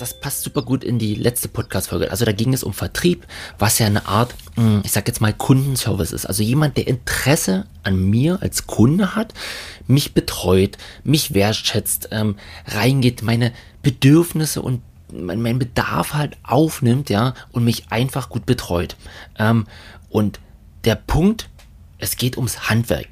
das passt super gut in die letzte Podcast-Folge. Also da ging es um Vertrieb, was ja eine Art, hm, ich sag jetzt mal Kundenservice ist. Also jemand, der Interesse an mir als Kunde hat, mich betreut, mich wertschätzt, ähm, reingeht, meine Bedürfnisse und mein, mein, Bedarf halt aufnimmt, ja, und mich einfach gut betreut. Ähm, und der Punkt, es geht ums Handwerk.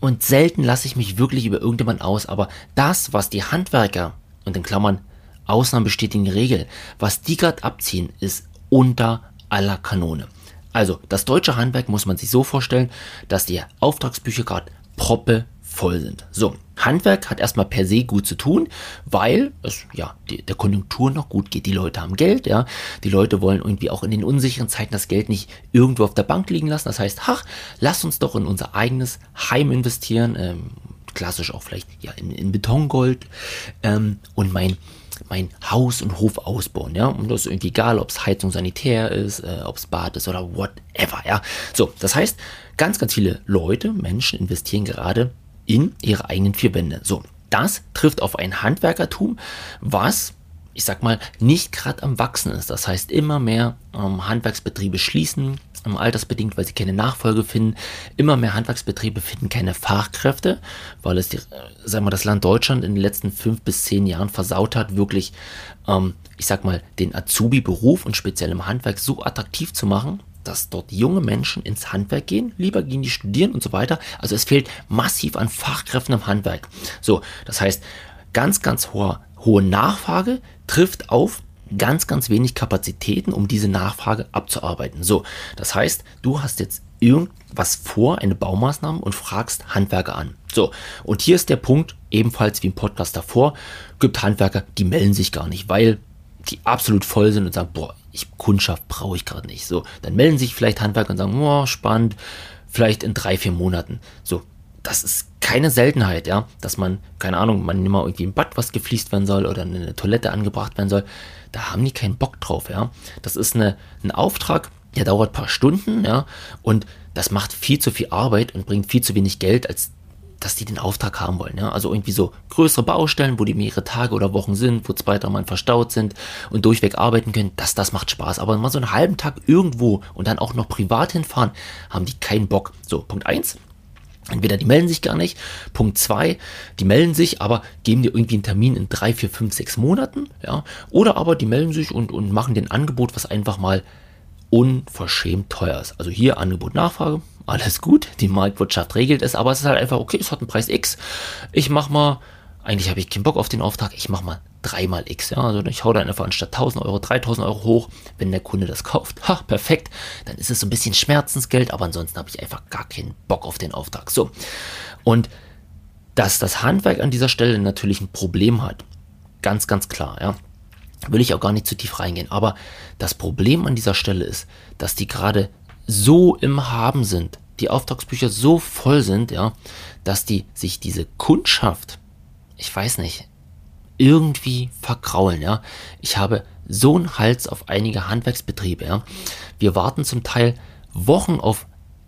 Und selten lasse ich mich wirklich über irgendjemand aus, aber das, was die Handwerker, und in Klammern Ausnahmen bestätigen Regel. Was die gerade abziehen, ist unter aller Kanone. Also, das deutsche Handwerk muss man sich so vorstellen, dass die Auftragsbücher gerade proppe voll sind. So, Handwerk hat erstmal per se gut zu tun, weil es ja die, der Konjunktur noch gut geht. Die Leute haben Geld, ja. Die Leute wollen irgendwie auch in den unsicheren Zeiten das Geld nicht irgendwo auf der Bank liegen lassen. Das heißt, ach, lass uns doch in unser eigenes Heim investieren. Ähm, klassisch auch vielleicht ja in, in Betongold. Ähm, und mein mein Haus und Hof ausbauen, ja. Und das ist irgendwie egal, ob es Heizung sanitär ist, äh, ob es Bad ist oder whatever, ja. So, das heißt, ganz, ganz viele Leute, Menschen investieren gerade in ihre eigenen vier Wände. So, das trifft auf ein Handwerkertum, was ich sag mal, nicht gerade am Wachsen ist. Das heißt, immer mehr ähm, Handwerksbetriebe schließen, ähm, altersbedingt, weil sie keine Nachfolge finden. Immer mehr Handwerksbetriebe finden keine Fachkräfte, weil es die, äh, sagen wir, das Land Deutschland in den letzten fünf bis zehn Jahren versaut hat, wirklich, ähm, ich sag mal, den Azubi-Beruf und speziell im Handwerk so attraktiv zu machen, dass dort junge Menschen ins Handwerk gehen, lieber gehen die studieren und so weiter. Also es fehlt massiv an Fachkräften im Handwerk. So, das heißt, ganz, ganz hoher hohe Nachfrage trifft auf ganz, ganz wenig Kapazitäten, um diese Nachfrage abzuarbeiten. So, das heißt, du hast jetzt irgendwas vor, eine Baumaßnahme und fragst Handwerker an. So, und hier ist der Punkt, ebenfalls wie im Podcast davor, gibt Handwerker, die melden sich gar nicht, weil die absolut voll sind und sagen, boah, ich, Kundschaft brauche ich gerade nicht. So, dann melden sich vielleicht Handwerker und sagen, boah, spannend, vielleicht in drei, vier Monaten. So, das ist keine Seltenheit, ja, dass man, keine Ahnung, man nimmt mal irgendwie ein Bad, was gefliest werden soll oder eine Toilette angebracht werden soll. Da haben die keinen Bock drauf, ja. Das ist eine, ein Auftrag, der dauert ein paar Stunden, ja, und das macht viel zu viel Arbeit und bringt viel zu wenig Geld, als dass die den Auftrag haben wollen. Ja? Also irgendwie so größere Baustellen, wo die mehrere Tage oder Wochen sind, wo zwei, drei Mal verstaut sind und durchweg arbeiten können, das, das macht Spaß. Aber mal so einen halben Tag irgendwo und dann auch noch privat hinfahren, haben die keinen Bock. So, Punkt eins Entweder die melden sich gar nicht. Punkt zwei, die melden sich, aber geben dir irgendwie einen Termin in drei, vier, fünf, sechs Monaten, ja. Oder aber die melden sich und, und machen den Angebot, was einfach mal unverschämt teuer ist. Also hier Angebot, Nachfrage, alles gut, die Marktwirtschaft regelt es, aber es ist halt einfach, okay, es hat einen Preis X. Ich mach mal, eigentlich habe ich keinen Bock auf den Auftrag, ich mach mal dreimal X. Ja? Also ich hau dann einfach anstatt 1000 Euro 3000 Euro hoch, wenn der Kunde das kauft. Ha, perfekt. Dann ist es so ein bisschen Schmerzensgeld, aber ansonsten habe ich einfach gar keinen Bock auf den Auftrag. So. Und dass das Handwerk an dieser Stelle natürlich ein Problem hat, ganz, ganz klar, ja. Will ich auch gar nicht zu tief reingehen. Aber das Problem an dieser Stelle ist, dass die gerade so im Haben sind, die Auftragsbücher so voll sind, ja, dass die sich diese Kundschaft, ich weiß nicht, irgendwie verkraulen, ja. Ich habe so einen Hals auf einige Handwerksbetriebe, ja. Wir warten zum Teil Wochen auf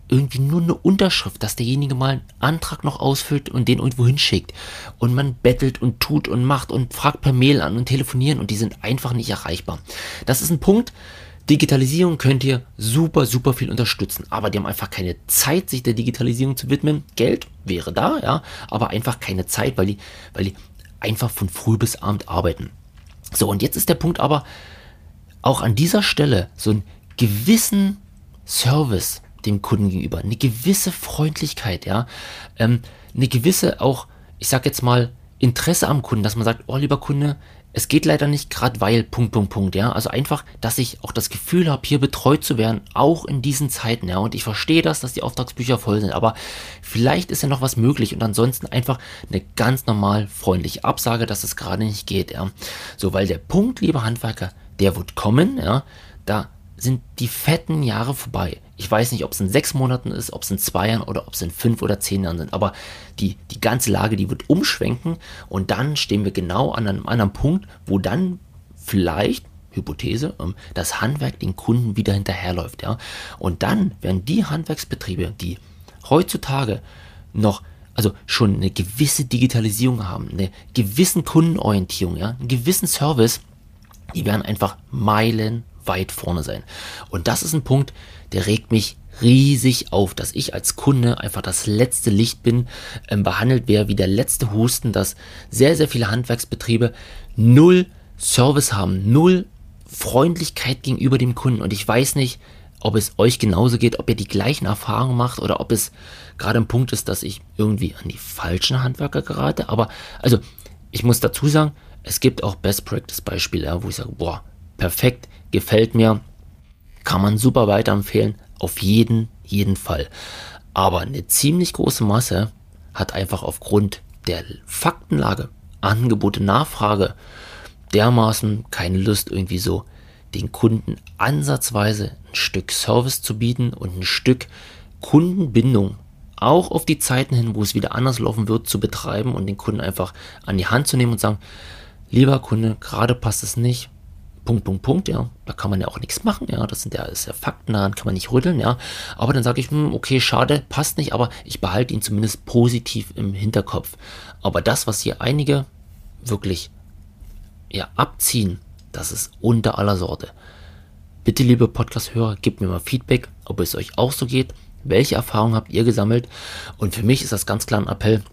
irgendwie nur eine Unterschrift, dass derjenige mal einen Antrag noch ausfüllt und den irgendwo hinschickt. Und man bettelt und tut und macht und fragt per Mail an und telefonieren und die sind einfach nicht erreichbar. Das ist ein Punkt, Digitalisierung könnt ihr super, super viel unterstützen, aber die haben einfach keine Zeit, sich der Digitalisierung zu widmen. Geld wäre da, ja, aber einfach keine Zeit, weil die, weil die einfach von früh bis abend arbeiten. So, und jetzt ist der Punkt aber, auch an dieser Stelle so einen gewissen Service dem Kunden gegenüber, eine gewisse Freundlichkeit, ja, ähm, eine gewisse auch, ich sag jetzt mal, Interesse am Kunden, dass man sagt, oh lieber Kunde, es geht leider nicht gerade, weil Punkt, Punkt, Punkt, ja. Also einfach, dass ich auch das Gefühl habe, hier betreut zu werden, auch in diesen Zeiten, ja. Und ich verstehe das, dass die Auftragsbücher voll sind, aber vielleicht ist ja noch was möglich und ansonsten einfach eine ganz normal freundliche Absage, dass es gerade nicht geht, ja. So, weil der Punkt, lieber Handwerker, der wird kommen, ja. Da sind die fetten Jahre vorbei. Ich weiß nicht, ob es in sechs Monaten ist, ob es in zwei Jahren oder ob es in fünf oder zehn Jahren sind. Aber die, die ganze Lage, die wird umschwenken und dann stehen wir genau an einem anderen Punkt, wo dann vielleicht, Hypothese, ähm, das Handwerk den Kunden wieder hinterherläuft. Ja? Und dann werden die Handwerksbetriebe, die heutzutage noch also schon eine gewisse Digitalisierung haben, eine gewissen Kundenorientierung, ja, einen gewissen Service, die werden einfach meilenweit vorne sein. Und das ist ein Punkt, der regt mich riesig auf, dass ich als Kunde einfach das letzte Licht bin, ähm, behandelt wäre wie der letzte Husten, dass sehr, sehr viele Handwerksbetriebe null Service haben, null Freundlichkeit gegenüber dem Kunden. Und ich weiß nicht, ob es euch genauso geht, ob ihr die gleichen Erfahrungen macht oder ob es gerade ein Punkt ist, dass ich irgendwie an die falschen Handwerker gerate. Aber also, ich muss dazu sagen, es gibt auch Best Practice Beispiele, wo ich sage, boah, perfekt, gefällt mir, kann man super weiterempfehlen, auf jeden, jeden Fall. Aber eine ziemlich große Masse hat einfach aufgrund der Faktenlage, Angebote, Nachfrage dermaßen keine Lust, irgendwie so den Kunden ansatzweise ein Stück Service zu bieten und ein Stück Kundenbindung auch auf die Zeiten hin, wo es wieder anders laufen wird, zu betreiben und den Kunden einfach an die Hand zu nehmen und sagen, lieber Kunde, gerade passt es nicht, Punkt, Punkt, Punkt, ja, da kann man ja auch nichts machen, ja, das sind ja, ist ja Fakten, daran kann man nicht rütteln, ja, aber dann sage ich, hm, okay, schade, passt nicht, aber ich behalte ihn zumindest positiv im Hinterkopf. Aber das, was hier einige wirklich, ja, abziehen, das ist unter aller Sorte. Bitte, liebe Podcast-Hörer, gebt mir mal Feedback, ob es euch auch so geht, welche Erfahrungen habt ihr gesammelt? Und für mich ist das ganz klar ein Appell,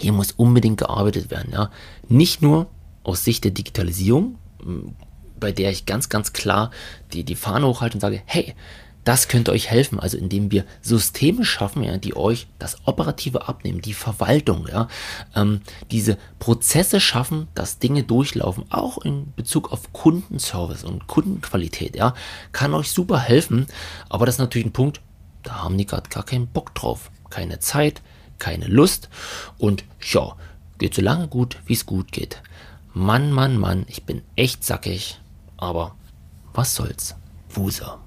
hier muss unbedingt gearbeitet werden, ja, nicht nur aus Sicht der Digitalisierung, bei der ich ganz, ganz klar die, die Fahne hochhalte und sage, hey, das könnte euch helfen, also indem wir Systeme schaffen, ja, die euch das Operative abnehmen, die Verwaltung, ja, ähm, diese Prozesse schaffen, dass Dinge durchlaufen, auch in Bezug auf Kundenservice und Kundenqualität, ja, kann euch super helfen, aber das ist natürlich ein Punkt, da haben die gerade gar keinen Bock drauf, keine Zeit, keine Lust und ja, geht so lange gut, wie es gut geht. Mann, Mann, Mann, ich bin echt sackig. Aber was soll's? Wuser.